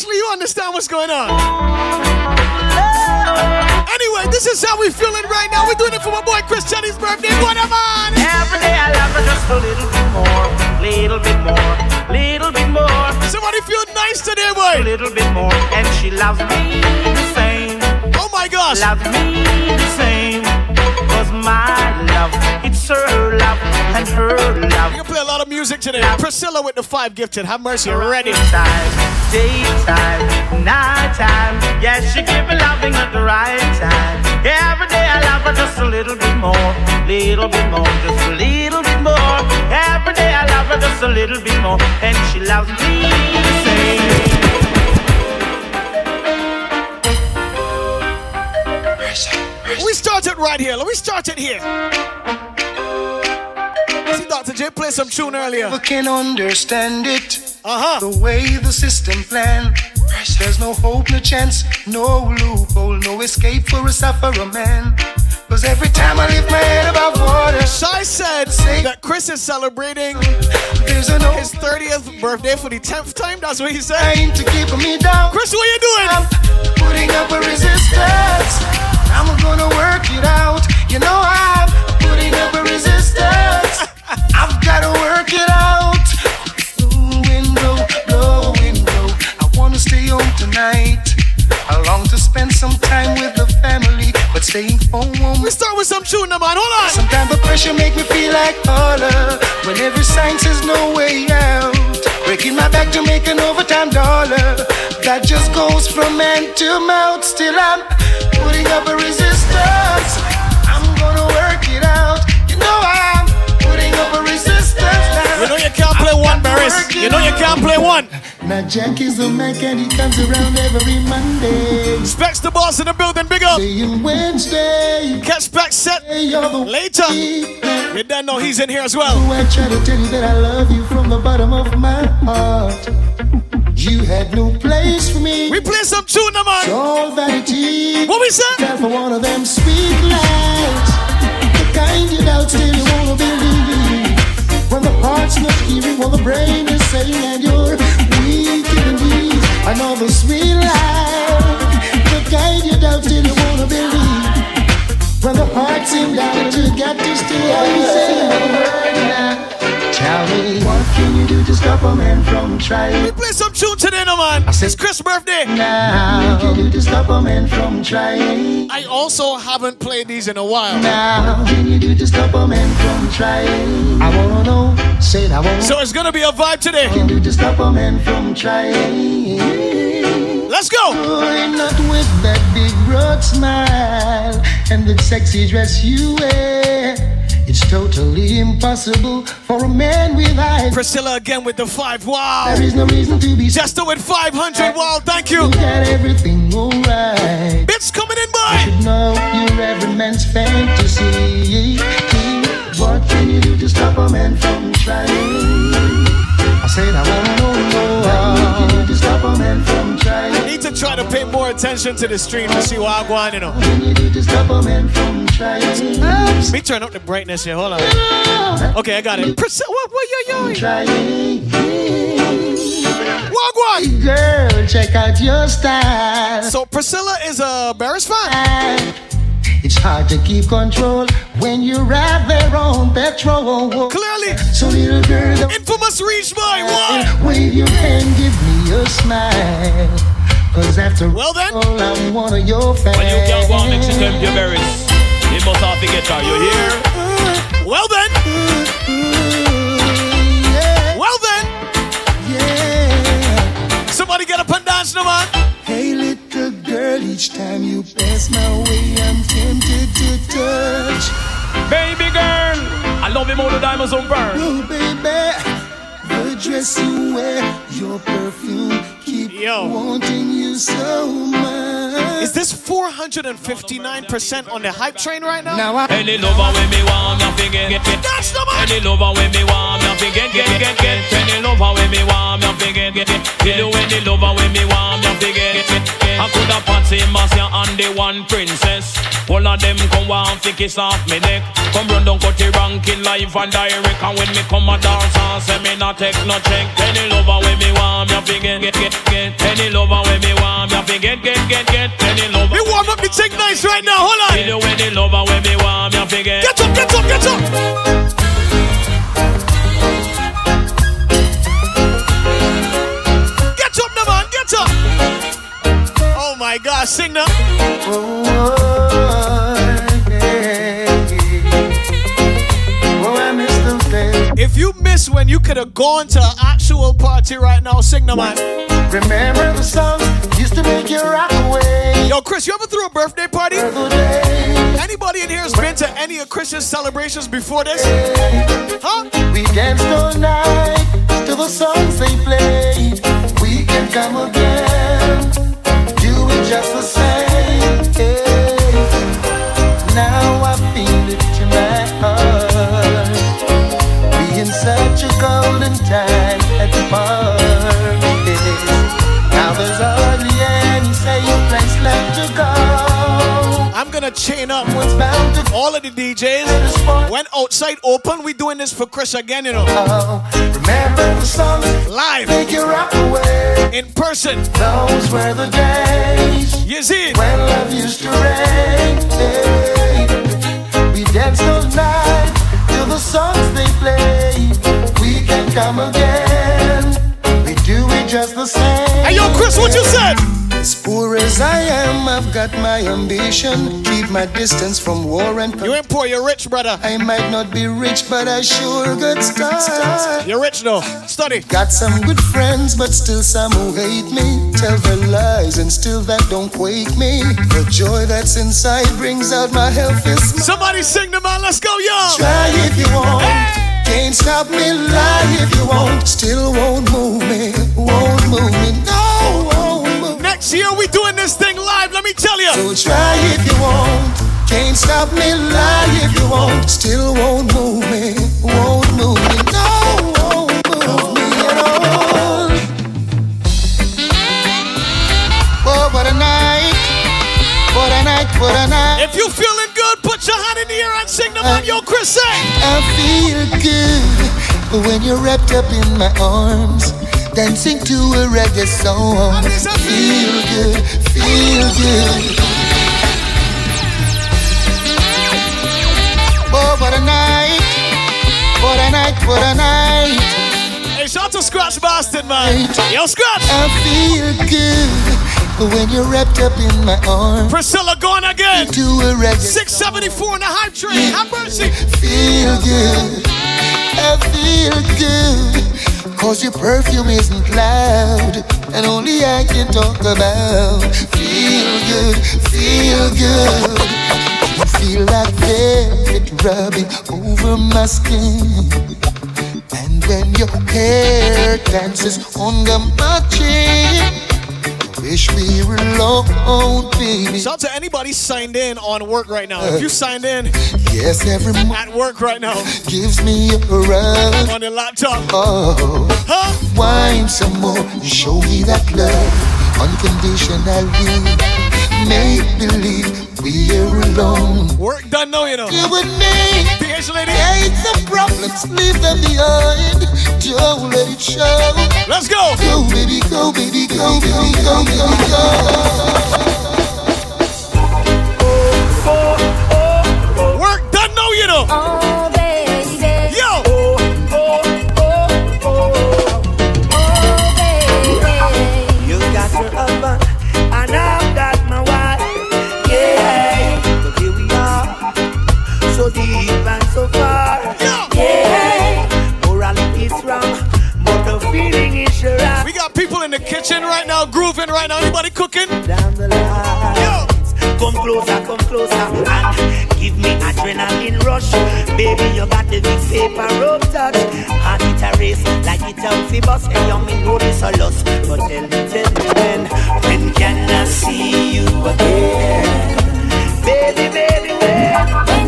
Ashley, you understand what's going on. Anyway, this is how we feeling right now. We're doing it for my boy Chris Chetty's birthday. What am on? Every day I love her just a little bit more, little bit more, little bit more. Somebody feel nice today, boy. A little bit more, and she loves me the same. Oh my gosh. Loves me the same. Cause my love, it's her love and her love. You can play a lot of music today. Priscilla with the five gifted. Have mercy. Ready? Time, daytime, nighttime. Yes, she give me loving at the right time. Every day I love her just a little bit more, little bit more, just a little bit more. Every day I love her just a little bit more, and she loves me the same. We started right here. Let me start it here. See Dr. J play some tune earlier. Never can understand it. Uh-huh. The way the system plan. There's no hope, no chance, no loophole, no escape for a sufferer man. Cause every time I lift my head above water, Shai said that Chris is celebrating his 30th birthday for the 10th time. That's what he said. trying to keep me down. Chris, what are you doing? I'm putting up a resistance. I'm gonna work it out. You know I'm putting up a resistance. I've gotta work it out. Blow, wind blow, blow, wind blow. I wanna stay home tonight. I long to spend some time with the family, but staying home won't We start with some tune, man. Hold on. Sometimes the pressure make me feel like holler When every sign says no way out Breaking my back to make an overtime dollar That just goes from hand to mouth Still I'm putting up a resistance I'm gonna work it out You know I'm putting up a resistance now. You know you can't play one, Barris. You know you can't play one. Now Jack is the Mac and he comes around every Monday Specs the boss in the building. Big up. Saying Wednesday Catch Spec set later. You don't know he's in here as well. I try to tell you that I love you from the bottom of my heart. You had no place for me. We play some tune, man. all vanity. What we say? Fell for one of them sweet lies. The kind you doubt still you wanna believe. When the heart's not hearing what the brain is saying and you're weak in the knees. Another sweet lie. The kind you doubt you wanna believe. When the heart's in doubt, you got to stay. Tell me, what can you do to stop a man from trying? We play some tune today, no man. It's Chris' birthday. Now, what can you do to stop a man from trying? I also haven't played these in a while. Now, what can you do to stop a man from trying? I wanna know, say it, I wanna So it's gonna be a vibe today. What can you do to stop a man from trying? Let's go. Oh, Boy, not with that big broad smile and the sexy dress you wear. It's totally impossible for a man with eyes. Priscilla again with the five. Wow. There is no reason to be Jester with 500. Wow. Thank you. You got everything alright. Bits coming in, boy. should know you're every man's fantasy. What can you do to stop a man from trying? I said I wanna know. What can you do to stop a man from trying? Try to pay more attention to the stream to see what I want, you know. What can you do to stop a man from trying? Let me turn up the brightness here. Hold on. Okay, I got it. Priscilla, what, what, yo, yo. Wagwan. Girl, check out your style. So Priscilla is a Barris fan. It's hard to keep control when you ride their own petrol. Clearly. So little girl, Infamous reach boy. What? wave your hand, give me a smile. Cause after Well then. all, I'm one of your fans. When you can't go and mix it them your berries, you must have to get her. You hear? Well then. Yeah, Well then. yeah. Somebody get up and dance, no man. Hey, little girl, each time you pass my way, I'm tempted to touch. Baby girl, I love him all the diamonds on burn. Oh, baby, dress you wear, your perfume, keep Yo. wanting you so much. Is this 459% on the hype train right now? Now I Any lover when me want me fi get get get. That's the man. Any lover when me want me fi get get get get. Any lover when me want me fi get get get. Any lover when me want me get get get. I coulda Patsy Marcia and the one princess. All of them come want fi kiss off me neck. Come run down cut the ranking live and direct. And when me come a dance and say me not take no check. Any lover when me want me fi get get get get. Any lover with me want me fi get, get get get. any love. Me warm up the chick nice right now. Hold on. You when the love when me want me forget. Get Get up, get up, get up. Get up, now, man. Get up. Oh my God, sing now. Oh, yeah. Oh, I miss those days. If you miss when you could have gone to an actual party right now, sing now, man. Remember the songs used to make you rock away. Yo, Chris, you ever threw a birthday party? Anybody in here has been to any of Christian celebrations before this? Huh? we danced all night to the songs they played. We can come again, just the same. I'm chain up all of the DJs. When outside open, we doing this for Chris again, you know. fall? Remember the songs Live, make you rock away. in person. Those were the days You see it? when love used to reign. We danced all night to the songs they played. We can come again. We do it just the same. Hey, yo, Chris, what you said? As poor as I am, I've got my ambition. Keep my distance from war and. You ain't poor, you're rich, brother. I might not be rich, but I sure got style. You're rich, though. Study. Got some good friends, but still some who hate me. Tell their lies, and still that don't quake me. The joy that's inside brings out my healthiest. Somebody sing the man. Let's go, yo. Try if you want. Hey! Can't stop me, lie if you want. Still won't move me, won't move me, no, won't move. Next year, we doing this thing live. Let me tell you. So try if you want. Can't stop me, lie if you want. Still won't move me, won't move me, no, won't move me at all. What a night, what a night, put your hand in the air and sing the man. Yo, Chris, sing. I feel good when you're wrapped up in my arms, dancing to a reggae song. Feel good, feel good. Oh, what a night, what a night, what a night. Hey, shout to Scratch Boston, man. Yo, Scratch. I feel good when you're wrapped up in my arms, Priscilla going again. to a reggae 674 in the hype train. Have mercy. feel good. I feel good. Cause your perfume isn't loud. And only I can talk about. Feel good, feel good. You feel like velvet rubbing over my skin. And when your hair dances under my chin. Wish we were alone, baby. Shout out to anybody signed in on work right now. If you uh, signed in Yes, every moment at work right now gives me a run. on your laptop, Oh. huh? Wine some more, and show me that love unconditionally. Make believe we're alone. Work done now, you know. You and me, PH lady, hate the problems, leave them behind. Don't let it show. let's go. Go, baby, go, baby, go, baby, go, go, go. Work done now, you know. Kitchen right now, grooving right now. Anybody cooking? down the line. Yo. Come closer, come closer, and give me adrenaline rush. Baby, you got the big paper rope touch. Heart it a race like it a fi bus. Hey, young me know this a lust, but tell me, tell me when, when can I see you again? Baby, baby, when?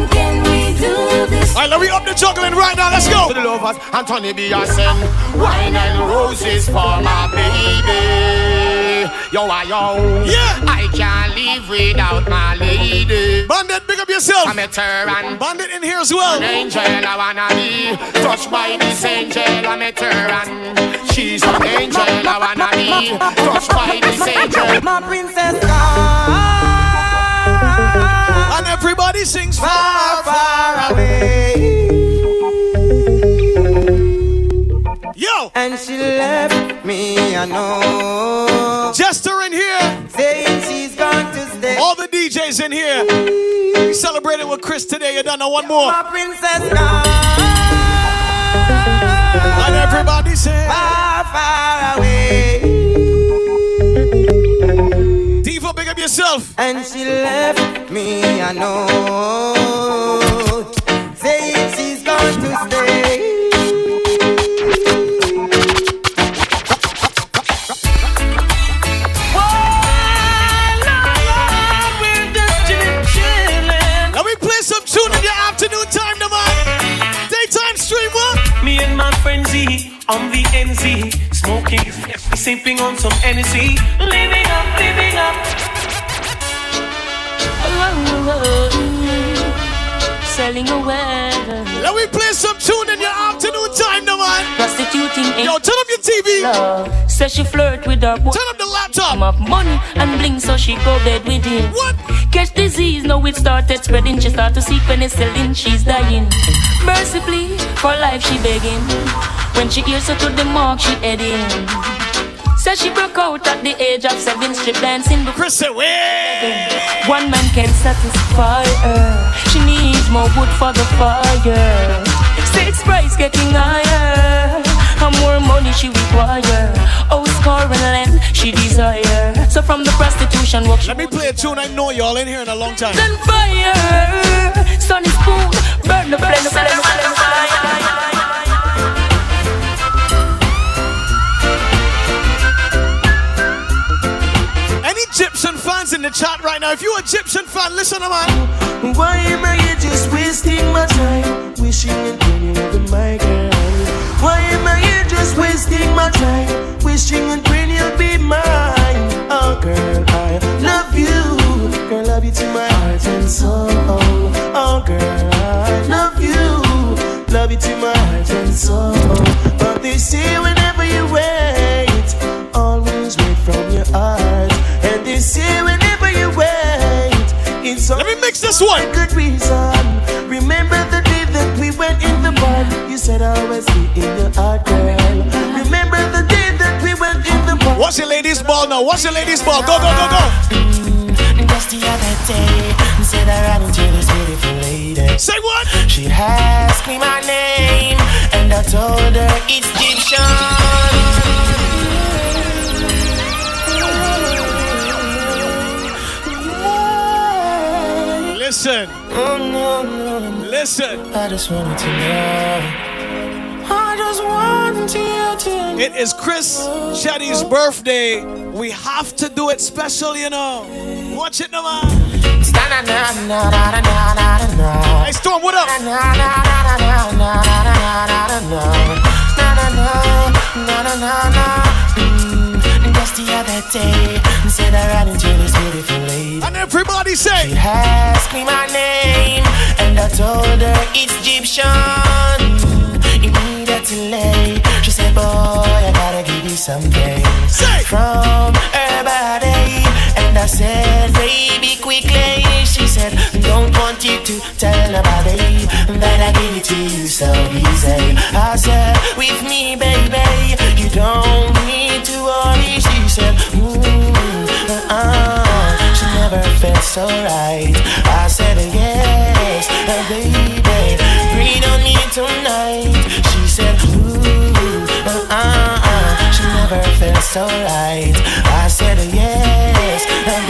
When can we do this? All right, let me up the juggling right now. Let's go. to the lovers, Anthony B. I send wine and roses for my baby. Yo, I yo, Yeah. I can't live without my lady. Bandit, big up yourself. I met her and Bandit in here as well. an angel I wanna be touched by this angel. I met her and She's an angel, I wanna be touched by this angel. My princess gone. Everybody sings far, far away. Yo! And she left me, I know. Jester in here. Saying she's going to stay. All the DJs in here. We celebrated with Chris today. You done know one more. My princess gone. And everybody say far, far away. Up yourself. And she left me, I know. Saying she's going to stay. Now we play some tune in your afternoon time, no. Daytime stream. Me and my friend on the NZ, smoking, sipping on some energy, living up, living up. Selling away. Now we play some tune in your afternoon time, no man. Prostituting Yo, turn up your TV. love. Says she flirt with her boy. Turn up the laptop. Of money and bling, so she go bed with him. What? Catch disease, now it started spreading. She start to seek penicillin, she's dying. Mercifully, for life she begging. When she hears her to the mark, she heading. Says she broke out at the age of seven, strip dancing. But Chris say, way. one man can satisfy her. She needs more wood for the fire. Six price getting higher. And more money she require. Oh, score and land she desire. So from the prostitution work, Let me play a tune I know y'all in here in a long time. and fire. Sunny spoon, burn the flame, flame, flame, In the chat right now? If you're Egyptian fan, listen to man. Why am I here just wasting my time, wishing and praying my girl? Why am I here just wasting my time, wishing and praying you'll be mine? Oh, girl, I love you, girl, love you to my heart and soul. Oh, girl, I love you, love you to my heart and soul. But they say they say whenever you wait, it's Let me mix this one. a good reason. Remember the day that we went in the bar. You said I was be in your heart, girl. Remember the day that we went in the bar. What's your ladies' ball now? What's your ladies' ball? Go, go, go, go. Mm, just the other day, said I ran into this beautiful lady. Say what? She asked me my name, and I told her it's Egyptian. Listen, listen. I just wanted to know. I just wanted you to know. It is Chris Chetty's birthday. We have to do it special, you know. Watch it now, man. Hey, Storm, what up? Just the other day, said I ran into this beautiful lady. And everybody said, She say, asked me my name, and I told her it's Egyptian. Immediately, she said, Boy, I gotta give you something Say. from her body. And I said, Baby, quickly. She said, Don't want you to tell nobody that I give it to you so easy. I said, With me, baby, you don't need to worry. She said, Ooh, uh-uh. She never felt so right. I said yes, uh, baby, breathe on me tonight. She said, ooh, uh, uh, uh. She never felt so right. I said yes,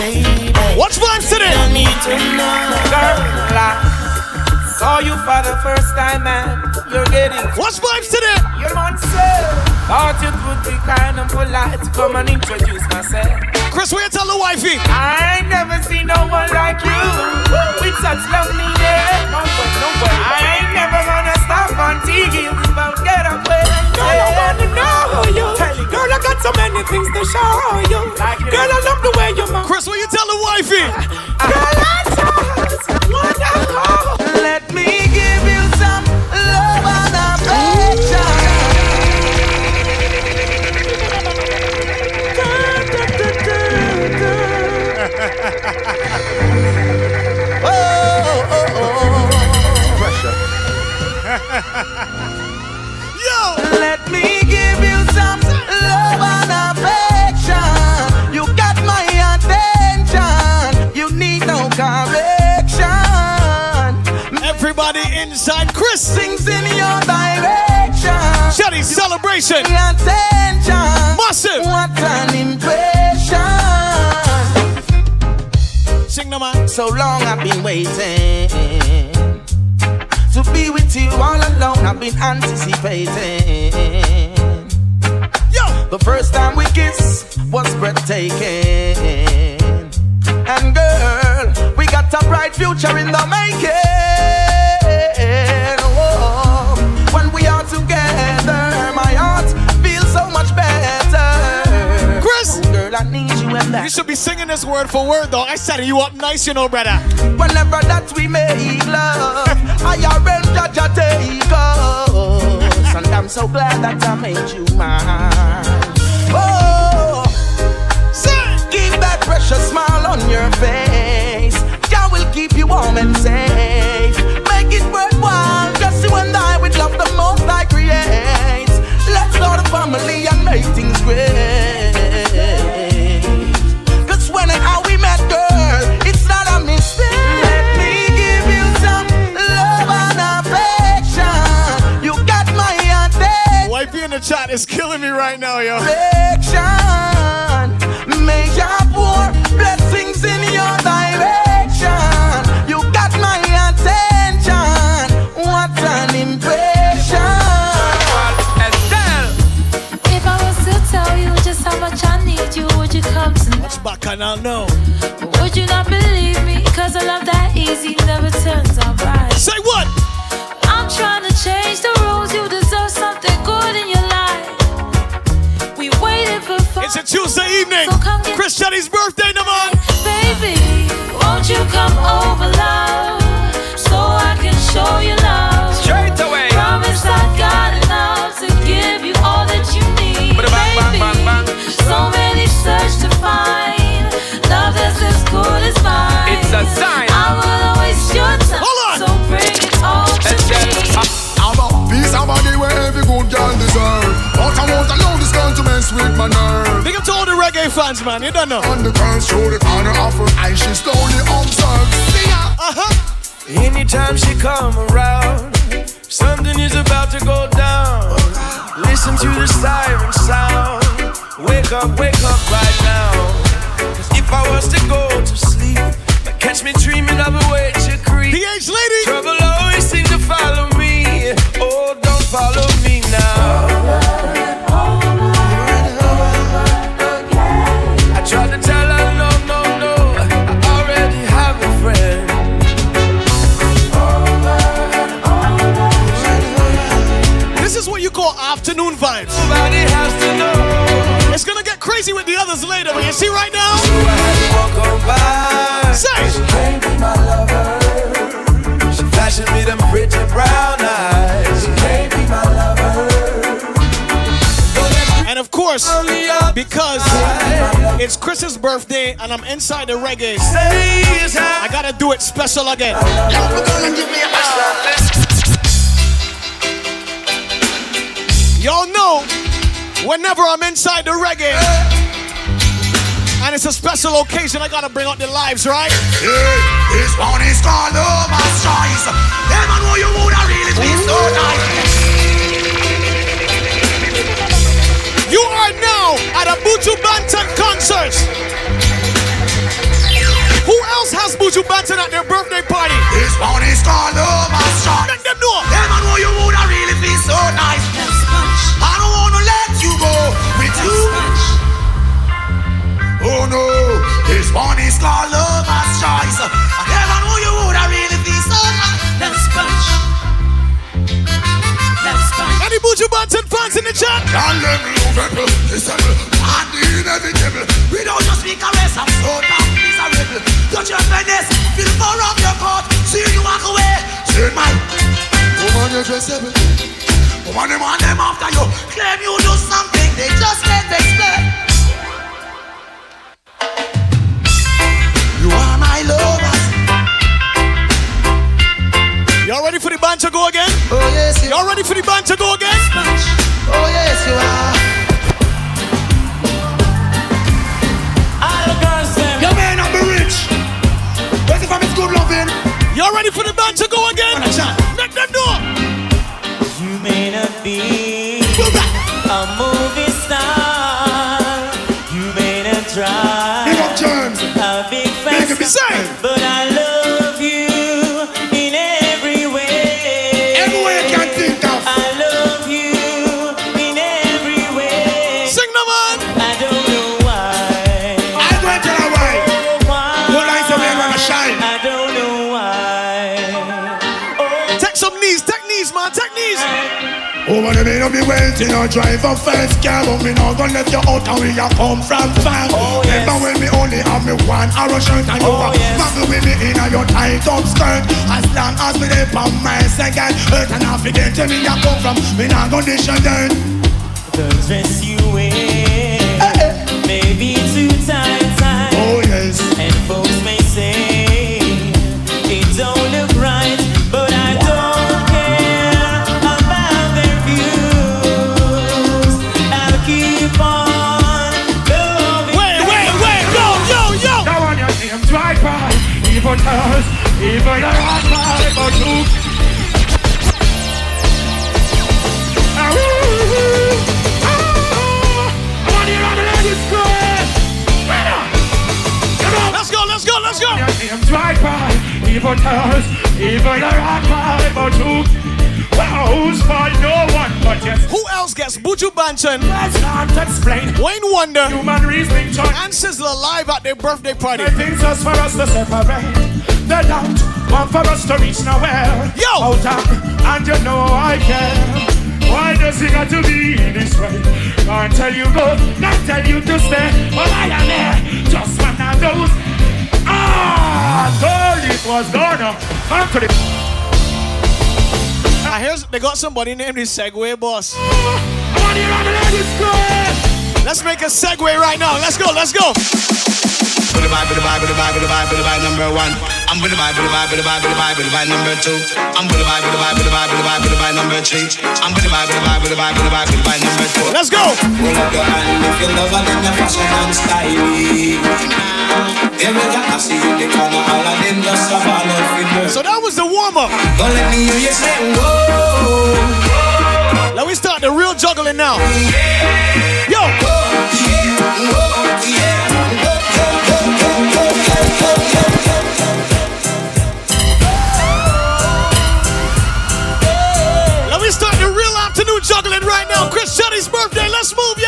baby. what's vibes breathe today? on me tonight. Girl, I saw you for the first time, man. You're getting What's vibes today? your myself. Thought it would be kind of polite to come and introduce myself. Chris, where you tell the wifey? I ain't never seen no one like you with such loveliness. No way, no way. I ain't never gonna stop until you about get away. Girl, I wanna know who you. Girl, I got so many things to show you. Girl, I love the way you move. Chris, where you tell the wifey? Girl, I just wanna know. Set you up nice, you know, brother. Whenever that we make love, I arrange a take us. And I'm so glad that I Evening. So come Chris Chetty's birthday, fans, man. You don't know. On the girl show the corner of her eye, she slowly observes. See ya. Uh huh. Anytime she come around, something is about to go down. Listen to the siren sound. Wake up, wake up right now. Cause if I was to go to sleep, catch me dreaming of a way to creep. PH lady. Trouble always seems to follow me. Oh, don't follow me now. Get with the others later, but you see right now? So I had to walk on by. Say. Can't be my lover. She flashing me them pretty brown eyes. She can't be my lover. And of course, because it's Chris's birthday and I'm inside the reggae, I gotta do it special again. Y'all know, whenever I'm inside the reggae, and it's a special occasion, I gotta bring out the lives, right? Hey, this one is called Lover's Choice. Them man know you would have really feel so nice. You are now at a Buju Banton concert. Who else has Buju Banton at their birthday party? This one is called Lover's Choice. Make them know. Them man know you would have really feel so nice. I don't wanna let you go with you. Oh no, this one is called Lover's Choice. I never knew you would have really feel so nice. Any Buju Banton fans in the chat? Can't let me over, listen, and the inevitable. We don't just speak a rest, I'm so damn miserable. Touch your penis, feel the power of your coat. See you walk away. Say my woman, you're dressable. Woman, them on them after you. Claim you do something, they just can't explain. Y'all ready for the band to go again? Oh yes. You Y'all ready for the band to go again? Oh yes, you are. All the girls them. Your man not be rich. Where's the family's good loving? Y'all ready for the band to go again? Knock them door. You may not be a movie star. You may not drive. Big up James. A big fast. But I love When you mean be wealthy, no drive a fast car But me gonna let you out and we a come from far Oh, yes. Remember when me only have me one arrow shirt And you Oh, yes. muggle with me in a your tight up skirt. As long as me dey on my second Hurt and I forget to me a come from. Me not gonna dish you dirt. The square. Right ah, ah, ah. on. Come on. Let's go, let's go, let's go. Your by. Even us, even the rock by, but you. Who's for no one but just. Who else gets Buju Banton, Let's not explain. Wayne Wonder, Human reasoning, and Sizzla live at their birthday party? Things just for us to separate. They don't want for us to reach nowhere. Yo! Out of, and you know I care. Why does it got to be this way? Can't tell you go, not tell you to stay. But I am here, just one of those. Ah, told it was gonna the. I hear they got somebody named the Segway Boss. I'm on here on the ladies' square. Let's make a Segway right now. Let's go, let's go. With the vibe, with the vibe, with the vibe, with the vibe, with the vibe number one. I'm with the vibe, with the vibe, with the vibe, with the vibe, with the vibe number two. I'm with the vibe, with the vibe, with the vibe, with the vibe, with the vibe number three. I'm with the vibe, with the vibe, with the vibe, with the vibe, with the vibe number four. Let's go. Hold up your hand if you love then fashion and. Every girl I see you, they all of them just have all of it. So that was the warm up. Don't let me hear you say whoa. Now we start the real juggling now. Yo, now now. Chris Chetty's birthday. Let's move,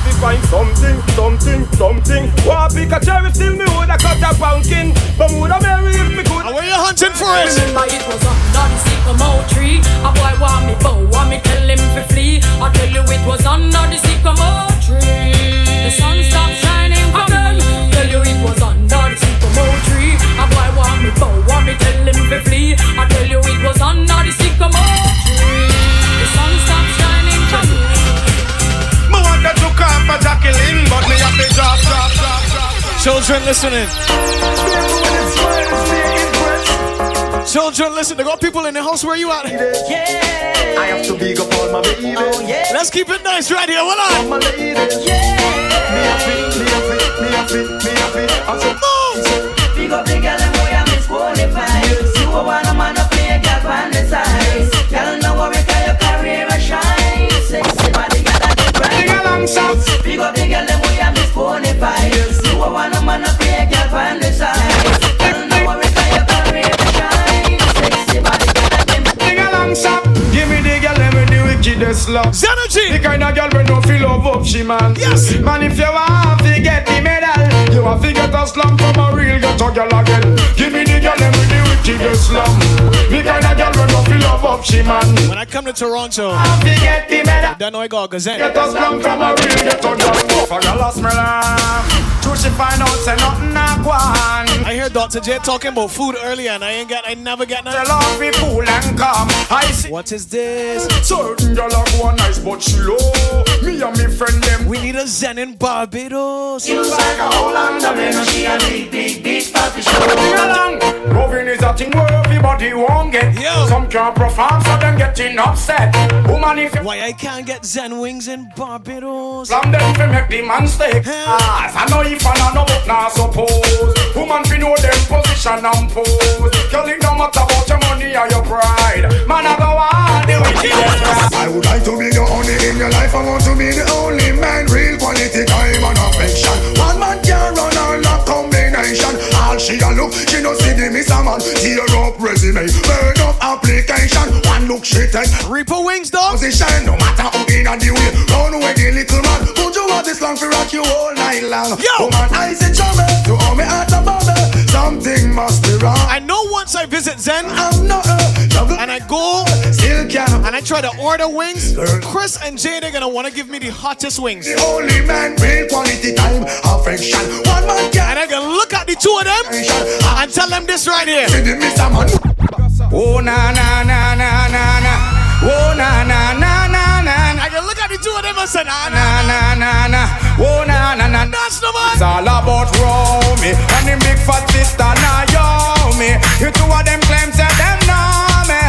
hunting. Happy find something, something, something. Want pick a cherry, still me woulda cut a pumpkin. But woulda marry if me could. And where you hunting for it? Remember it was under the sycamore tree. A boy want me bow, want me tell him to flee. I tell you it was under the sycamore tree. The sun stopped shining from them. Tell you it was under the sycamore tree. A boy want me bow, want me tell him to flee. I tell you it was under the sycamore tree. The sun stopped for Jacqueline, but me have to drop, drop, drop, drop. Children listening. Children, listen. They got people in the house. Where you at? I have to big up all my baby. Oh, Let's keep it nice right here. What on? Big up the girl and boy I'm disqualified You a wanna man up play a girl on the side right Big along shots. Big up the girl and boy I'm disqualified You a wanna man play a girl on the wickedest love. The Zenergy. kind of girl we no feel love up, she man. Yes. Man, if you want to get the medal, you have to get a slum from a real ghetto girl again. Give me the girl, let me the wickedest slum. The kind of girl we no feel love up, she man. When I come to Toronto, I have to get the medal. don't know I got a Get gazette. us slum from a real ghetto girl. For girl, I smell her. True, she find out say nothing a go. I hear Dr. J talking about food earlier, and I ain't get, I never get none. Tell off be cool and calm. I see What is this? certain girl a go a nice but she low. Me and me friend them. We need a Zen in Barbados. You like a whole under she a big, big, big party show. Sing along. Loving is a thing where everybody won't get. Yo. Some can't perform, so them getting upset. Woman, if you Why I can't get Zen wings in Barbados? Slam them fi make the man stay class. Ah, I know if I know but not suppose. Woman fi know them position and pose. Girl, it don't matter about your money or your pride. Man, I go on the wickedest. I would like to be the only in your life. I want to be the only man. Real quality time and affection. One man can run all that combination. All she a look, she no see the miss a man. Tear up resume, burn up application. One look she take Reaper wings, dog. position. No matter how in and the way, run away the little man. Would you want this long for rock you all night long? Yo. Woman, I say trouble to all me at the bubble. Something must be wrong. I know once I visit Zen I'm not a juggle. and I go Still can't. and I try to order wings, Chris and Jay they're gonna want to give me the hottest wings. The only man, real quality time, affection. One man can And I can look at the two of them and tell them this right here. See the miss a man. Oh na na na na na na. Oh na na na na na the two of them and say, nah, Na nah, na na na. Oh na na na. that's the It's all about Romy and the big fat sister Naomi. You two of them claim say them know me.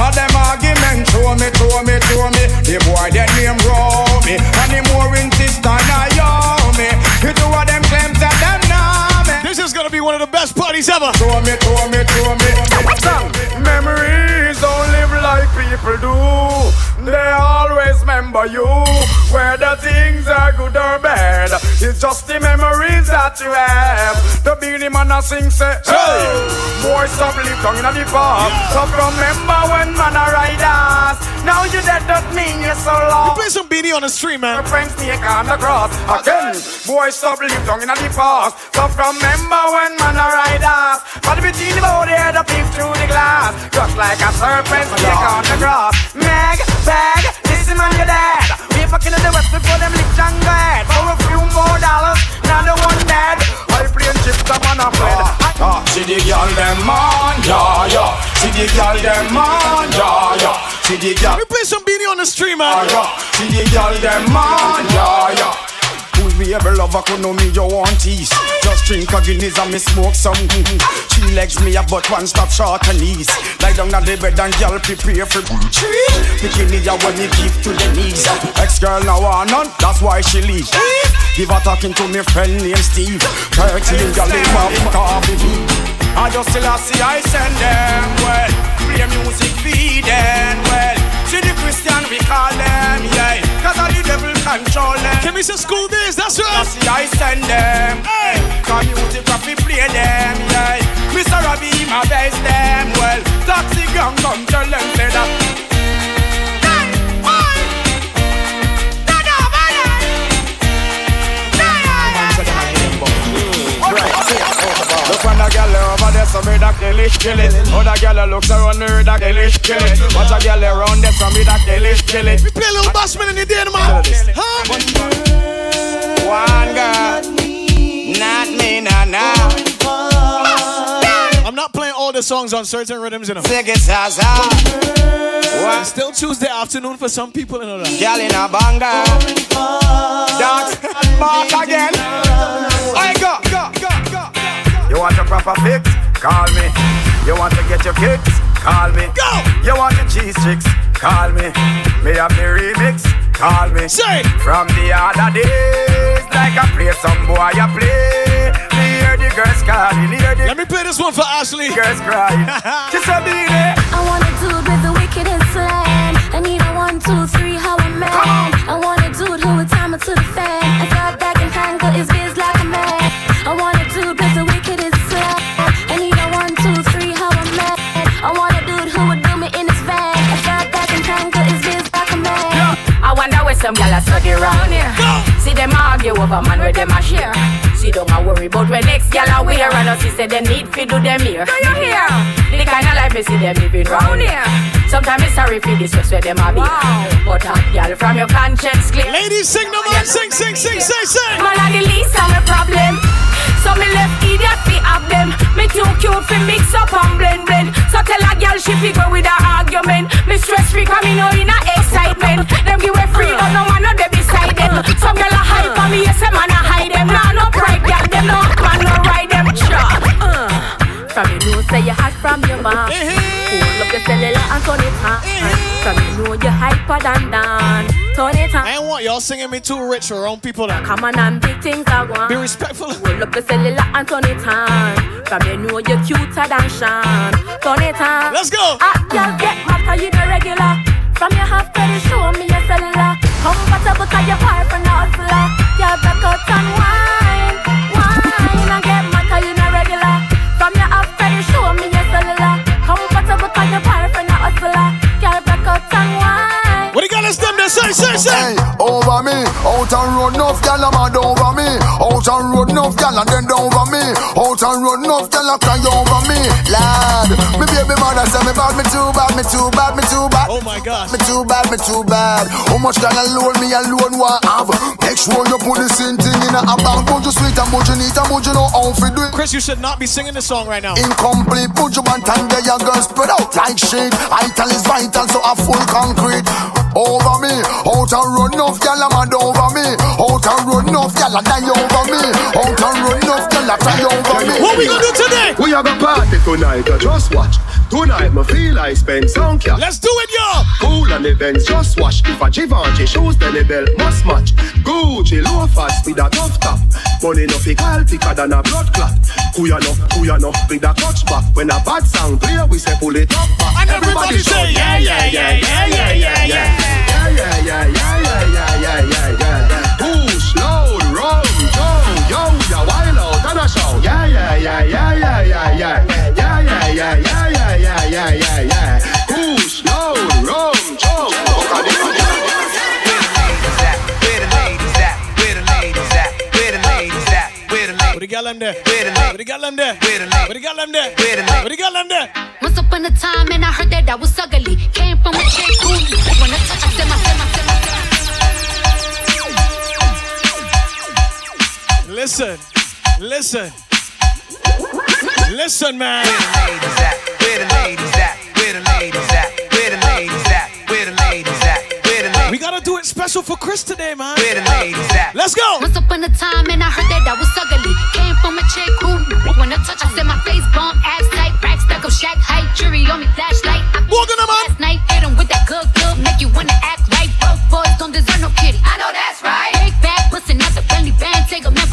All them argument show me, show me, show me. The boy that name Romy and the mooring sister Naomi. You two of them claim say them know me. This is gonna be one of the best parties ever. Show me, show me, show me. Memories don't live like people do. They always remember you. Whether things are good or bad, it's just the memories that you have. The Beenie Man a sing say, hey, boy stop live down in the past. Stop remember when man a ride us. Now you dead don't mean you're so long. You play some Beenie on the stream, man. Friends snake on the cross again. Boy, stop live down in the past. Stop remember when man a ride us. But between the body head up peep through the glass. Just like a serpent snake on the grass. Meg, bag, listen man, you're dead. We fucking in the west before them lick jungle. For a few more dollars, now the one dead. I play chips, the man a fled. Ah, see the girl them man, yeah, yeah. See the girl them man, yeah, yeah. See the girl. Let me play some Beenie on the stream, man. Yeah, see the girl them man, yeah, yeah. Who be able lover could know me you want tease Just drink a Guinness and me smoke some. Three legs me up but one stop short and knees Lie down on the bed and girl prepare for tree Bikini ya when me give to the knees. Ex girl now want none, that's why she leave. Give her talking to me friend named Steve. Thirteen girl in my coffee. I just still I see I send them well. Play music feed them well See the Christian we call them yeah Cause all the devil control them Can we say school days? That's right. I see I send them hey I fi play them yeah Mr. Robbie my best them well Toxic young come tell them say that when the girl over there, so me that kill it, kill it. Other girl looks around me, that it, kill it. Watch a girl around there, so me that it, kill it. We play a little bassman in the day, man. Huh? One girl, not me, nah, nah. I'm not playing all the songs on certain rhythms, you know. Take it, Zaza. It's still Tuesday afternoon for some people, you know that. Girl in a banger. Dance back again. You want a proper fix? Call me. You want to get your kicks? Call me. Go. You want your cheese chicks? Call me. Me have the remix? Call me. Say. From the other days, like I play some boy, I play. Me hear the girls calling, hear the Let me play this one for Ashley. girls crying. Just a beat it. I wanna do it with the wickedest slam. I need a one, two, three, how a man. I wanna some gyal a study round here. See them argue over man where them a share. See don't a worry about when next gyal a wear and us she say them need fi do them here. Do you hear? The kind of life we see them living round here. Sometimes it's sorry for this just where them a be. But a gyal from your conscience clear. Ladies, sing the man, sing, sing, sing, sing, sing. Man a the least of my problem. So me left idiot fi have them. Me too cute fi mix up and blend blend. So tell a girl she fi go with a argument. Me stress free come me no oh, in a excitement. Them give way free but no man no dey beside them. Some girl a hype on me yes a man a hide them. Nah no pride girl them no man no ride them. Sure. From you know say you hot from your mouth. Eh, eh. Pull up your cellular and turn it on. Eh, from you know you hyper than dance. Turn it on. I ain't want y'all singing me too rich for own people that. Come on and big things are going. Be respectful. Roll up the cellular and turn it on. From you know you're cuter than Sean. Turn it on. Let's go. Ah, girl, get mad 'cause you the regular. From your half to show me your cellular. Comfortable 'cause you're far from the hustler. Girl, back out and. Wine Say, say. Hey, over me, out and road enough gal a mad over me. Out and road enough gal and then over me. Out and road enough gal a cry over me. Lad, me baby mother say me bad, me too bad, me too bad, me too bad. Oh my gosh. Me too bad, me too bad. How much gal alone me alone want have? Make sure you put the same thing in a bag. But you sweet and but you neat and but you know how to do it. Chris, you should not be singing this song right now. Incomplete, put you one time there, your girl spread out like shit. Vital is vital, so a full concrete. Over me, out and run off, enough, gyal a mad over me. Out and run enough, gyal a die over me. Out and run enough, gyal a cry over me. What we gonna do today? We have a party tonight, just watch. Tonight, me feel I spend some cash. Let's do it, y'all. Cool on the Benz, just watch. If a Givenchy shoes, then the belt must match. Gucci loafers with a tough top. Money no fi call thicker than a blood clot. Kuya no, kuya no, with a touch back. When a bad sound clear, we say pull it up back. And everybody say, yeah, yeah, yeah, yeah, yeah, yeah, yeah. Yeah, yeah, yeah, yeah, yeah, yeah, yeah, yeah, yeah. Push, load, rum, jump, yo, ya wild out and a shout. Yeah, yeah, yeah, yeah, yeah, yeah, yeah. Yeah, yeah, yeah, yeah, yeah, yeah, yeah, yeah. What do you got them? What do you got them there? Once upon a time, and I heard that I was ugly. Came from a. Listen, listen, listen, man. Where the ladies at? Where the ladies at? Where the ladies at? Where the ladies at? Where the ladies We gotta do it special for Chris today, man. Where the ladies at? Let's go. Once upon a time, and I heard that I was ugly. Came from a chick who wanna touch. I said my face bump, ass tight, rack stack of shack height, jury on me flashlight. I Walking them last night, hit 'em with that good, good, make you wanna act right. Broke boys don't deserve no kitty. I know that's right. Big bag, bustin' out the belly band, take a man,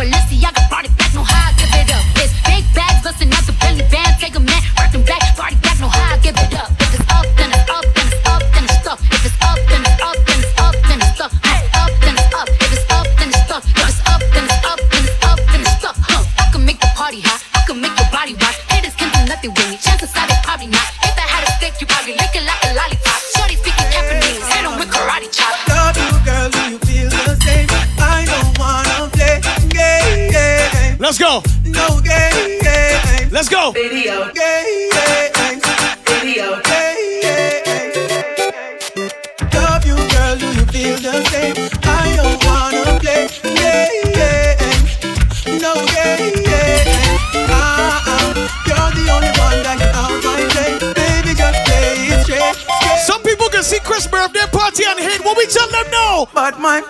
are they probably not. If I had a stick, you probably lick like a lollipop. Shorty speaking Japanese, hit 'em with karate chop. Love you, girl, do you feel the same? I don't wanna play game. Let's go. No game. Let's go. Video games. Video games. Love you, girl, do you feel the same? Some see Chris birthday party and hate. What we tell them no? But my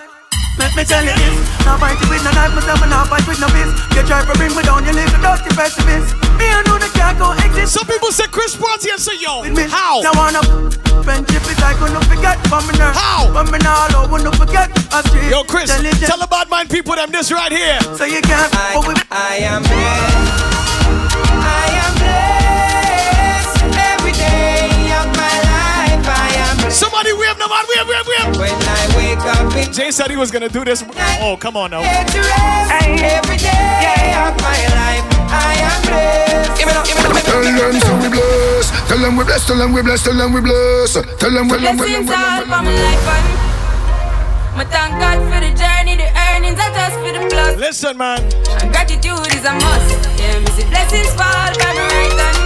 let me tell you this Now fight it with no knife, myself and now fight with no fist You try to bring me down, you little dirty pessimist Me I know that can't go exist Some people say Chris party and say yo, how? Now wanna friendship is like when you forget from me nerve How? When me now low, when you forget a street Yo, Chris, intelligent. tell the bad mind people them this right here. So you can't I, I am blessed. I am blessed. Somebody wave no man, wave, wave, wave. When I wake up in Jay said he was gonna do this. Oh, come on now. get to rest. Every day of my life, I am blessed. Give it up, give it up, Tell them so we bless. Tell them we bless. Tell them we bless. Tell them we bless. Tell them we bless. Blessings all for my life and I thank God for the journey, the earnings are just for the plus. Listen, man. And gratitude is a must. Yeah, me see blessings fall by the right hand.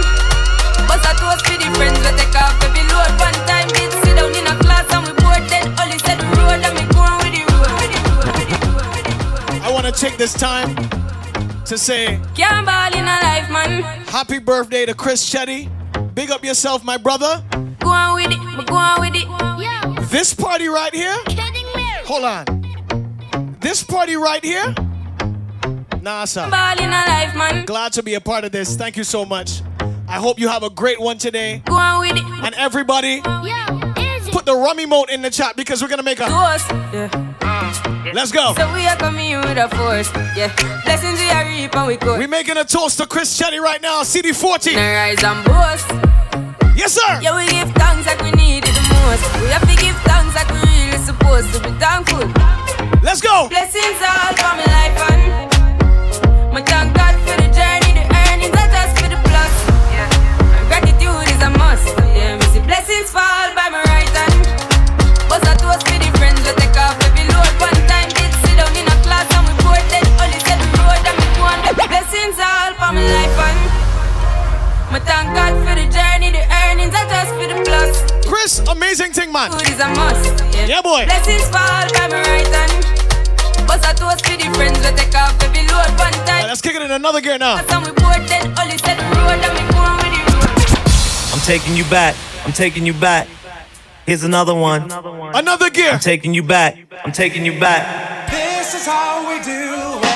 But I toast for the friends we take off every load. One time take this time to say Can't ball in a life, man. happy birthday to Chris Chetty. Big up yourself, my brother. Go on with it, go on with it. Yo, This party right here. Hold on. This party right here. Nah, sir. Ball in a life, man. Glad to be a part of this. Thank you so much. I hope you have a great one today. Go on with it. And everybody, Yo, easy. put the rummy emote in the chat because we're gonna make a. Toast, yeah. Let's go. So we are coming in with a force, yeah. Blessings we are reap and we go. We making a toast to Chris Chetty right now, CD40. Rise and boast. Yes, sir. Yeah, we give thanks like we need it the most. We have to give thanks like we really supposed to be thankful. Let's go. Blessings all for my life and my thank God for the journey, the earnings are just for the plus. Yeah. Gratitude is a must. Yeah, me see blessings fall by my right hand. Life and my thank God for the journey, the earnings are just for the plus. Chris, amazing thing, man. Food is a must. Yeah, boy. Blessings fall by my right hand. But I toast for the friends we take off every load one time. Let's kick it in another gear now. And we bored then only said the road and we go on with the road. I'm taking you back. I'm taking you back. Here's another one. Another gear. I'm taking you back. I'm taking you back. This is how we do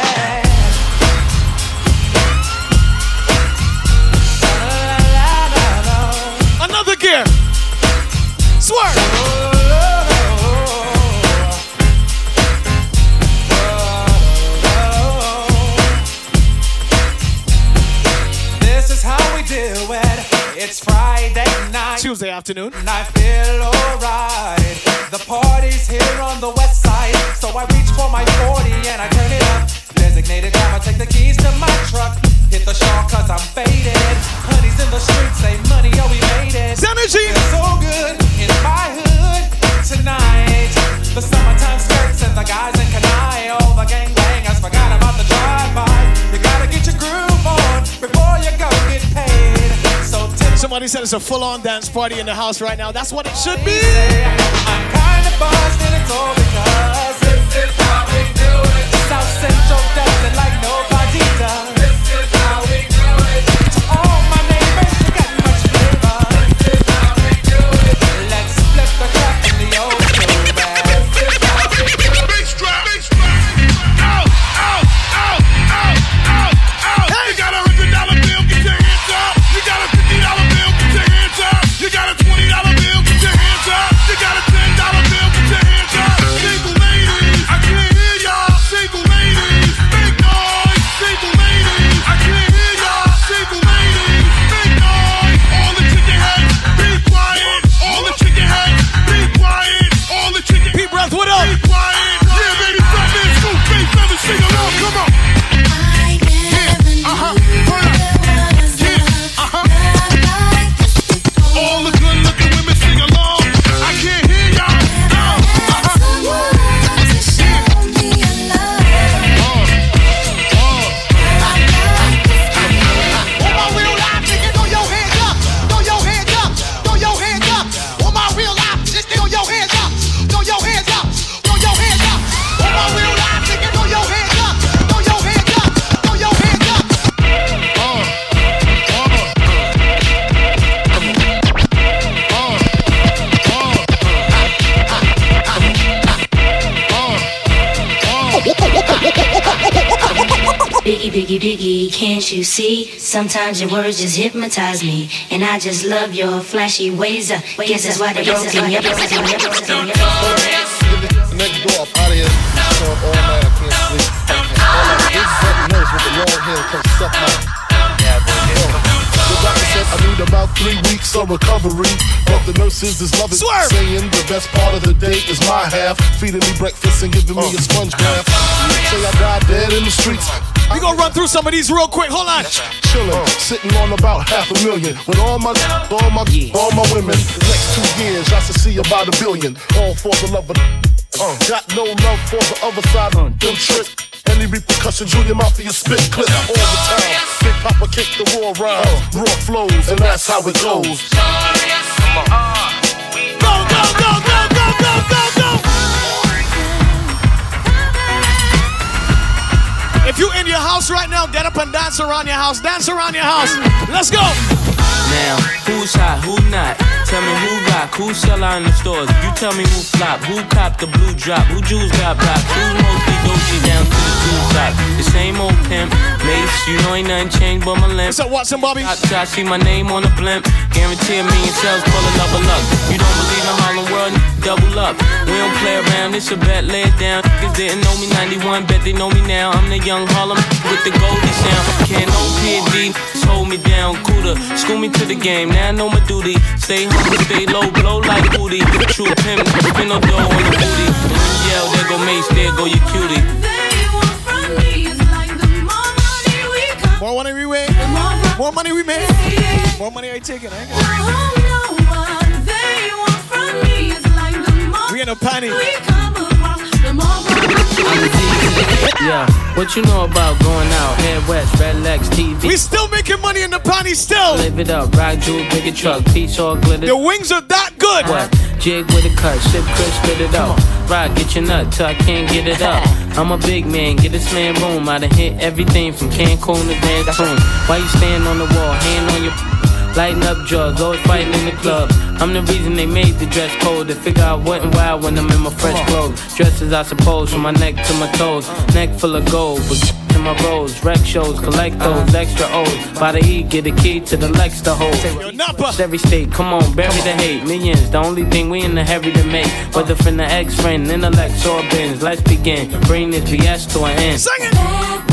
do it. It's Friday night. Tuesday afternoon. And I feel alright. The party's here on the west side. So I reach for my 40 and I turn it up. Designated time, I take the keys to my truck. Hit the shawl cause I'm faded. Honey's in the streets, say money, oh we made it. Synergy! Feels so good in my hood tonight. The summertime skirts and the guys in Kanai. All the gangbangers Somebody said it's a full-on dance party in the house right now. That's what it should be. South Central it like nobody does. Biggie, biggie, biggie, can't you see? Sometimes your words just hypnotize me. And I just love your flashy ways. I guess that's why they broke door up sleep. All the doctor said I need about three weeks of recovery. But the nurses is loving saying the best part of the day is my half. Feeding me breakfast and giving me a sponge bath. Say I died dead in the streets. We gonna run through some of these real quick. Hold on. Chillin', sitting on about half a million with all my, all my, all my women. The next two years, I should see about a billion. All for the love of. Uh, got no love for the other side. Uh, them trick. Any repercussion, Junior Mafia spit clip all the time. Big Papa kick the raw rhymes, raw flows, and that's how it goes. Go, go, go, go, go, go, go, go. If you in your house right now, get up and dance around your house. Dance around your house. Let's go. Now, who's hot, who not? Tell me who rock, who sell out in the stores. You tell me who flop, who cop the blue drop, who jewels got blocks, who's mostly Dolce down to the two top. The same old pimp, Mace, you know ain't nothing changed but my limp. What's up, Watson Bobby? I, I see my name on the blimp. Guarantee a million sales, pull a level up. You don't believe in Harlem World, double up. We don't play around, it's a bet, lay it down. Niggas didn't know me 91, bet they know me now. I'm the young Harlem with the golden sound. Can't no PD, hold me down. Cooler, school me to the game, now I know my duty. Stay humble, stay low, blow like booty. True pimp, spin no dough on the booty. And you yell, there go Mace, there go your cutie. More money we win. More money we make. More money I take it. I ain't got- We in a panic. Yeah, what you know about going out? Head west, red legs, TV. We still making money in the panty still. Live it up, rock jewel, bigger truck, piece all glitter. The wings are that good. What? Jig with a cut, sip Chris, spit it out. Rock, get your nut till I can't get it up. I'm a big man, get this man room. I done hit everything from Cancun to Cancun. Why you stand on the wall, hand on your. Lighting up drugs, always fighting in the club. I'm the reason they made the dress code. They figure I wasn't wild when I'm in my fresh clothes. Dresses, I suppose, from my neck to my toes. Neck full of gold, but in my rolls. Rec shows, collect those extra O's. By the E, get a key to the Lex to hold. Every state, come on, bury the hate. Millions, the only thing we in the hurry to make. Whether from the ex friend, intellect, or bins. Let's begin. Bring this BS to an end. Sing it!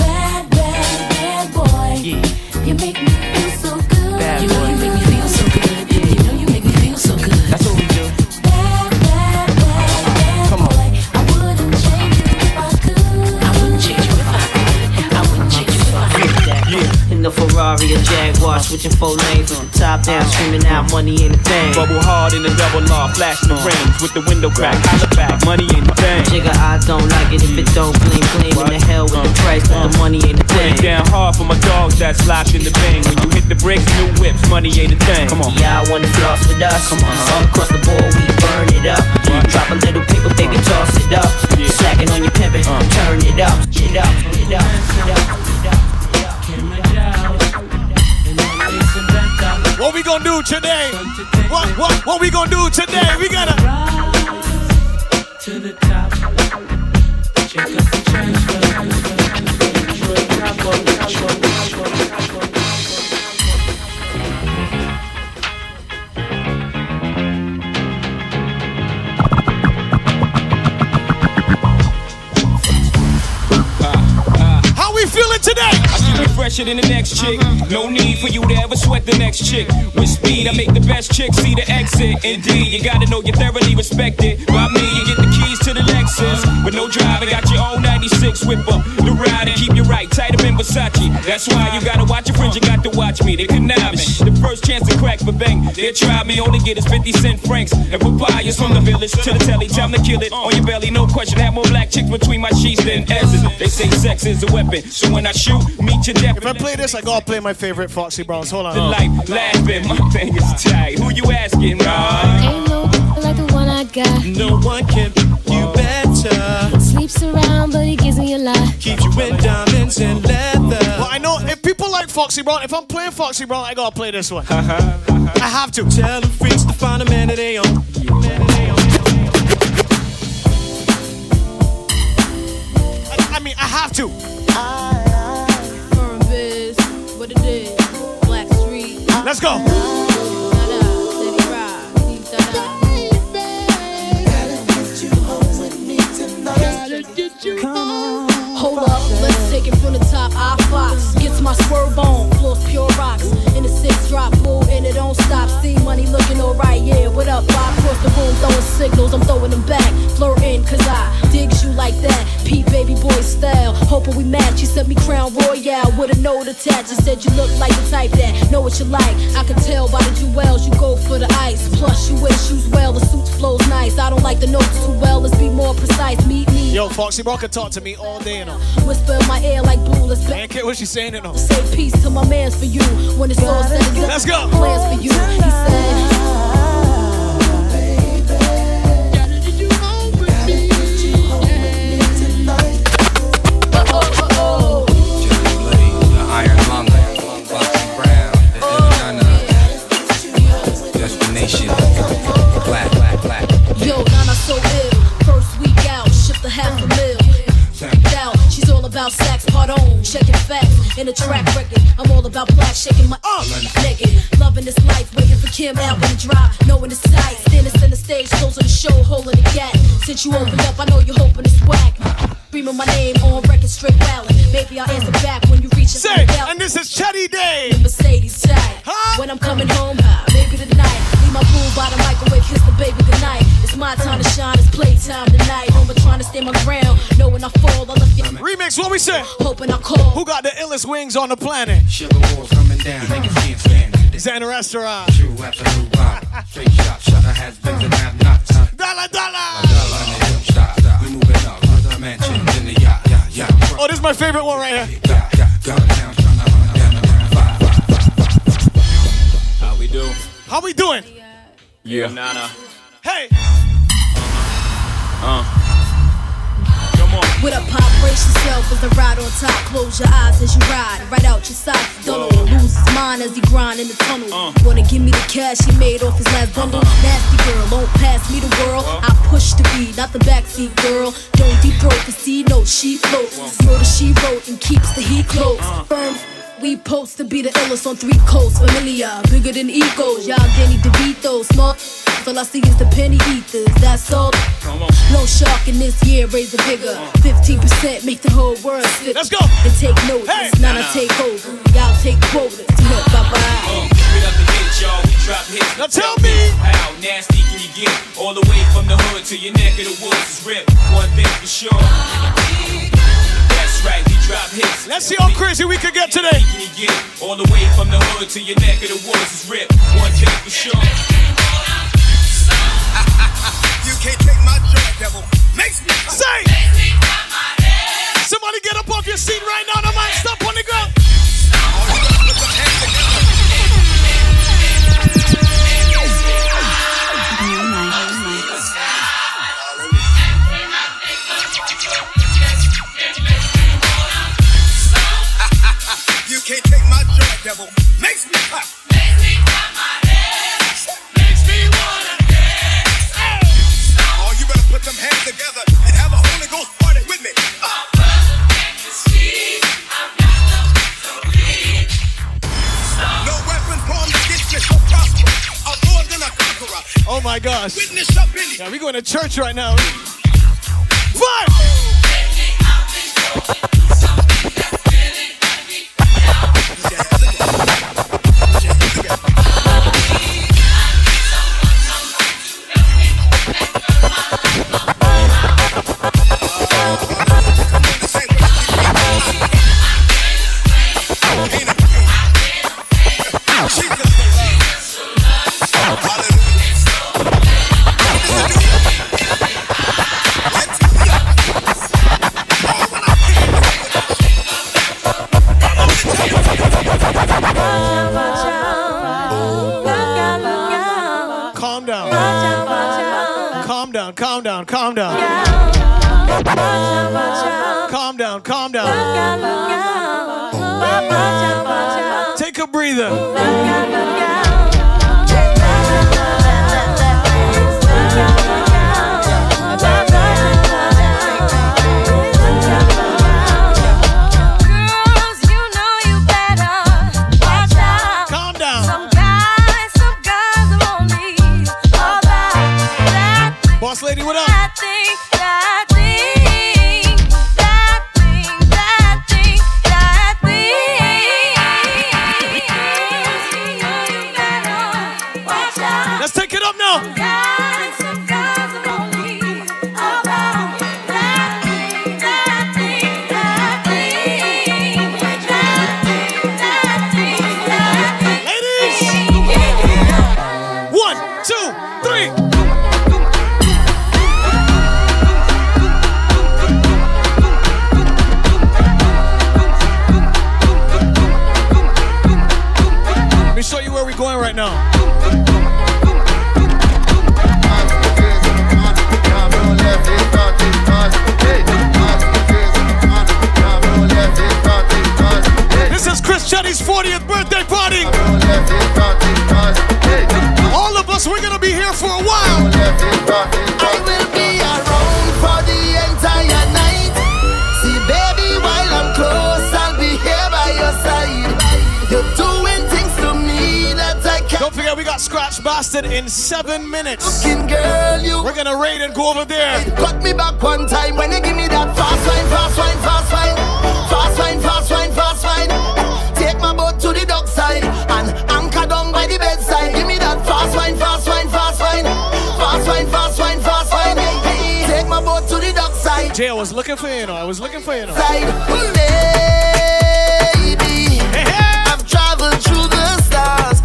Ferrari or Jaguar, switching four lanes with the top down, screaming out money ain't a thing. Bubble hard in the double law, flashing mm. the rims with the window crack. Holla back, money ain't a thing. Jigga, I don't like it if it don't bling bling. In the hell with the uh, price, but the uh. money ain't a Put thing. it down hard for my dogs that's locked in the bang. When you hit the brakes, new whips, money ain't a thing. Come on. Yeah, I wanna floss with us. Come on, all across the board, we burn it up. Drop a little paper, baby, toss it up. Slacking on your pimpin', uh. turn it up, get up, get up, get up, get up. What we gonna do today? What what what we gonna do today? We gotta fresher the next chick. No need for you to ever sweat the next chick. With speed, I make the best chick see the exit. Indeed, you gotta know you're thoroughly respected. By me, you get the keys to the Lexus. With no driving, got your own 96 whip up. The ride and keep you right, tight tighter than Versace. That's why you gotta watch your friends, you got to watch me. They conniving. The first chance to crack for bang. They try me, only get is 50 cent francs. And papayas from the village to the telly, time to kill it. On your belly, no question. Have more black chicks between my sheets than S's. They say sex is a weapon. So when I shoot, meet your death. If I play this, I gotta play my favorite Foxy Browns. Hold on. The life laughing, my thing is tight. Who you asking, right? Ain't no like the one I got. No one can be you better. Sleeps around, but he gives me a lot. Keeps you in diamonds and leather. Well, I know if people like Foxy Brown, if I'm playing Foxy Brown, I gotta play this one. I have to. Tell the freaks to find a man that they own. I, I mean, I have to. Ah. Let's go. Hold up, let's take it from the top. I Fox gets my swerve on, floors pure rocks. In the six drop bull, and it don't stop. See money looking alright, yeah. What up? I cross the room, throwing signals, I'm throwing them back. Flirting, cause I digs you like that. Pete baby boy style, hoping we match. You sent me crown royale with a note attached. You said you look like the type that know what you like. I can tell by the jewels you go for the ice. Plus, you wear shoes well, the suits flows nice. I don't like the notes too well, let's be more precise. Meet me. Yo, Foxy can talk to me all day, and know. Whisper in my ear like blue, I ain't care what she's saying, you know. Say peace to my mans for you. When it's all said and done, Let's go. Plans for you. He said. In a track record. I'm all about black, shaking my uh, naked. Loving this life, waiting for Kim album to drop. Knowing the sight, standing center stage, closing the show, holding the gap. Since you opened up, I know you're hoping it's whack. Screaming my name on record, straight wildin'. Maybe I'll answer back when you reach Say, and this is Chetty Day. Mercedes side. When I'm coming home, maybe tonight. Leave my boo by the microwave, kiss the baby goodnight. It's my time to shine, it's playtime tonight. Home, trying to stay my ground. Knowing I fall, I left you. Remix, what we say? Hoping I call. Who got the illest wings on the planet? Sugar walls coming down, niggas can't stand it. Xander Restaurant. True absolute vibe. Straight shot, shutter has been and have nots. huh? Dollar, dollar. Dollar in the hip stop, stop. We moving up, other mansions in the yacht, yacht, yacht. Oh, this is my favorite one right here. The. Five, five, five. How we do? How we doing? Yeah. Nana. Hey. Uh. Come on. With a pop, brace yourself as the ride on top. Close your eyes as you ride, right out your side. Don't lose his mind as he grind in the tunnel. Uh. Wanna give me the cash he made off his last bundle? Uh-huh. Nasty girl, won't pass me the world. I push the beat, not the backseat girl. Don't deep throat the C note, she floats. Murder she wrote and keeps the heat close. Uh. Firm. We post to be the illest on three coasts. Familiar, bigger than egos. Y'all Danny DeVito, small. All I see is the penny ethers. That's all. No shark in this year, raise the bigger. 15% make the whole world fit. Let's go. And take notice. Now I take over. Y'all take quotas. Bye bye. Straight up the gate, y'all, we drop hits. Now tell me. How nasty can you get? All the way from the hood to your neck of the woods is ripped. One thing for sure. That's right, we drop hits. Let's see how crazy we could get today. Get? All the way from the hood to your neck of the woods is ripped. One thing for sure. You can't take my joy, devil. Makes me say. Somebody get up off your seat right now. The mic stop on the ground. My joy, devil. Makes me pop. Oh, you better put them hands together and have a Holy Ghost party with me. No weapon formed against me shall prosper. I'm more than a conqueror. Oh my gosh. Witness up Yeah, we going to church right now. Five. Bastid in seven minutes. girl, We're gonna raid and go over there. cut me back one time when you give me that fast wine, fast wine, fast wine, fast wine, fast wine, fast wine. Take my boat to the dock side and anchor down by the bedside. Give me that fast wine, fast wine, fast wine, fast wine, fast wine, fast wine. Take my boat to the dock side. Jay, I was looking for you, know. I was looking for you. Know. Baby. I've traveled through the stars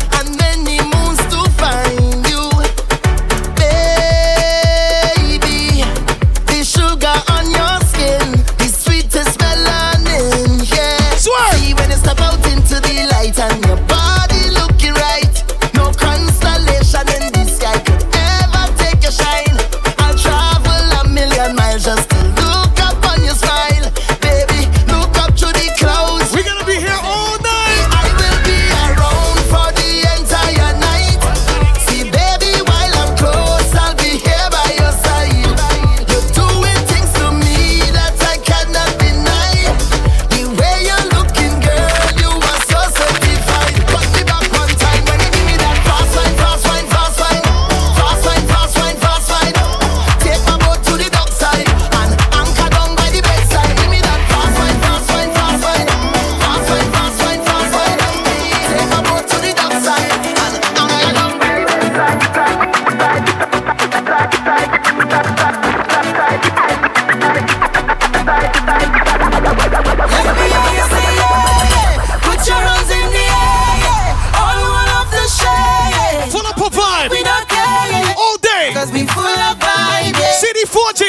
yeah.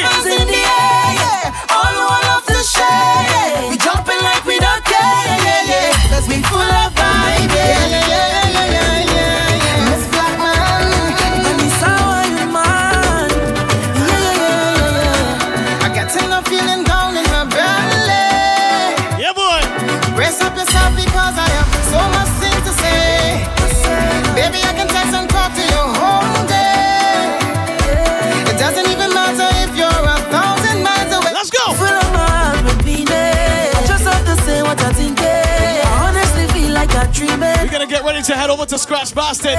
To head over to Scratch Bastid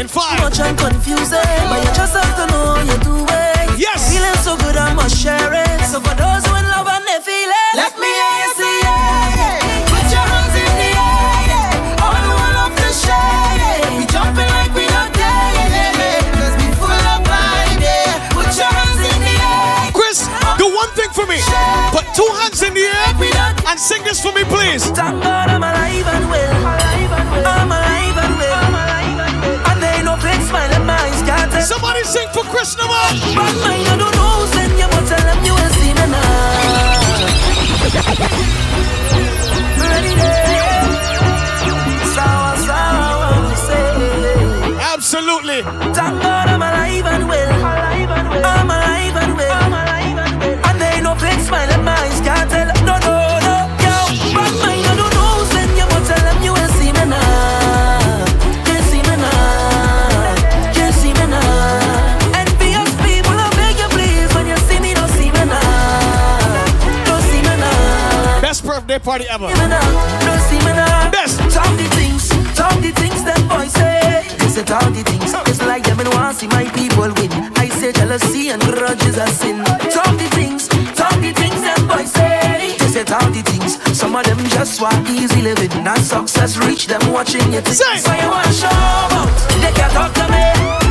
in five. Much I'm confusing, but you just have to know you do it. Yes. Feeling so good, I must share it. So for those who in love and they feel it, let me hear you say yeah, yeah. Put your hands in the air, yeah. All one of the share, yeah. We jumping like we don't care, yeah, yeah, yeah. Cause we full of vibe, yeah. Put your hands in the air. Chris, do one thing for me. Put two hands in the air and sing this for me, please. For Naman. But mine, I don't know, you, but tell them you will see me now. Ready there. Sour, sour, say. Absolutely. Thank God I'm alive and well. Birthday party ever. See me now. Don't see me now. Best. Talk the things, talk the things boys say. They say talk the things. It's like them and want see my people win. I say jealousy and grudges are sin. Talk the things, talk the things boys say. They say talk the things. Some of them just want easy living. Not success reach them watching you. Say. So you want show out? They can't talk to me.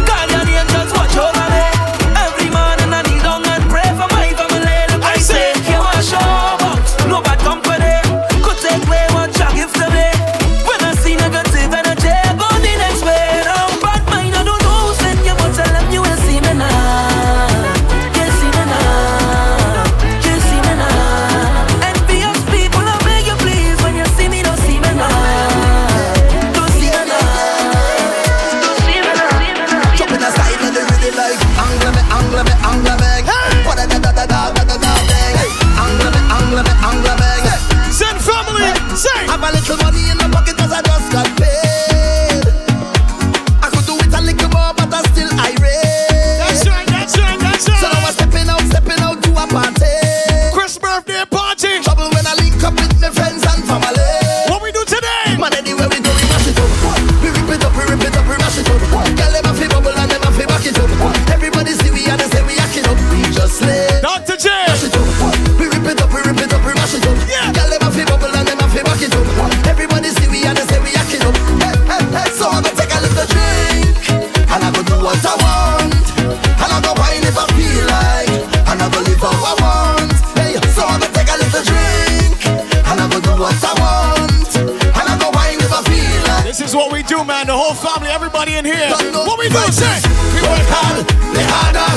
Crew, man, the whole family, everybody in here. What we do, say? We work hard, play harder.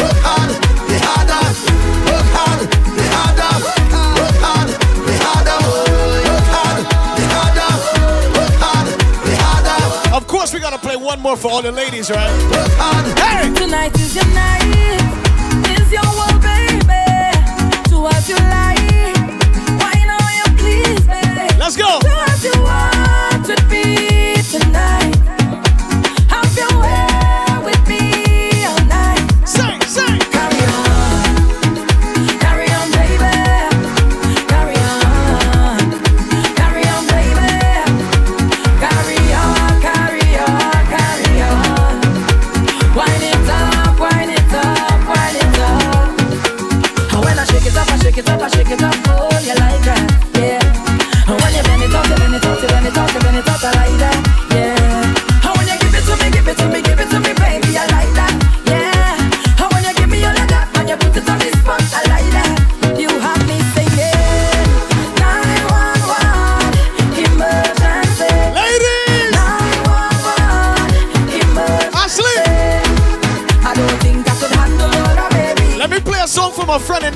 Work hard, play harder. Work hard, play harder. Work hard, play harder. Work hard, play harder. Work hard, play harder. Of course, we gotta play one more for all the ladies, right? Work hard. Hey! Tonight is your night. Is your world, baby. Do as you like. Why now you please me? Let's go. Do as you want with me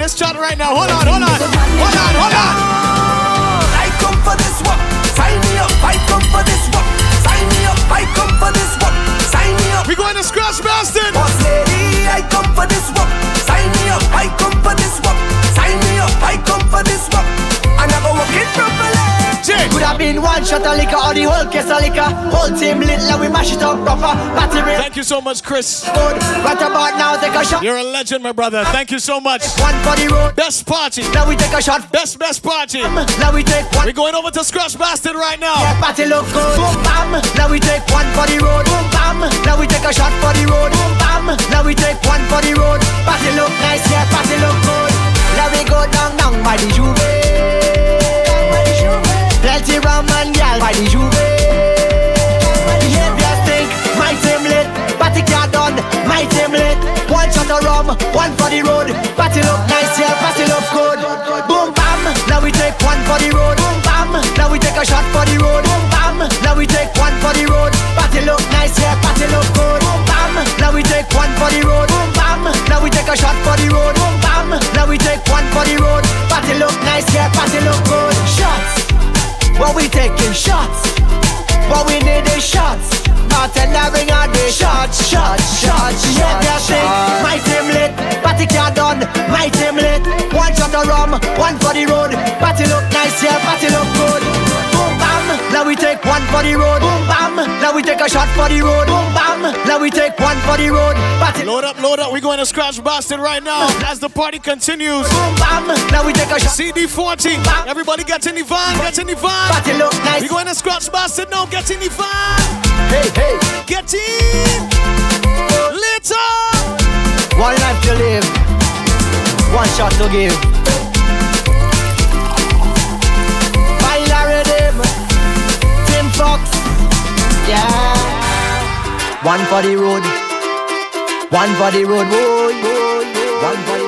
this chat right now. Hold on, hold on. Hold on, hold on. I come for this one. Sign me up. I come for this one. Sign me up. I come for this one. Sign me up. We going to Scratch Bastid. Boss lady, I come for this one. Sign me up. I come for this one. Sign me up. I come for this one. And I go work it properly. Could have been one shot of liquor or the whole case of liquor. Whole team lit, like we mash it up proper. Battery Thank you so much, Chris. good. Right about now, take a shot. You're a legend, my brother. Thank you so much. One for the road. Best party. Now we take a shot. Best, best party. Now we take one. We're going over to Scratch Bastid right now. Yeah, party look good. Boom bam. Now we take one for the road. Boom bam. Now we take a shot for the road. Boom bam. Now we take one for the road. Party look nice, yeah, party look good. Now we go down, down by the juve. Plenty rum and gal by the juve. Behavior stink, my team lit. Party car done, my team lit. One shot of rum, one for the road. Party look nice, yeah, party look good. Boom bam, now we take one for the road. Boom bam, now we take a shot for the road. Boom bam, now we take one for the road. Party look nice, yeah, party look good. Boom bam, now we take one for the road. Boom bam, now we take a shot for the road. Boom bam, now we take one for the road. Party look nice, yeah, party look good. Shots, what we taking shots. What we need is shots. Bartender ring out the shots, shots, shots. Yeah, yeah, thing. My team lit, party car done. My team lit. One shot of rum, one for the road. Party look nice, yeah, party look for the road. Boom bam, now we take a shot for the road. Boom bam, now we take one for the road. Party Load up, load up. We're going to Scratch Bastid right now as the party continues. boom bam, now we take a shot. CD40. Everybody get in the van, get in the van. Party look nice. We're going to Scratch Bastid now. Get in the van. Hey, hey. Get in. Later. One life to live, one shot to give. Yeah. One for the road, one for the road, boy, boy, boy. One for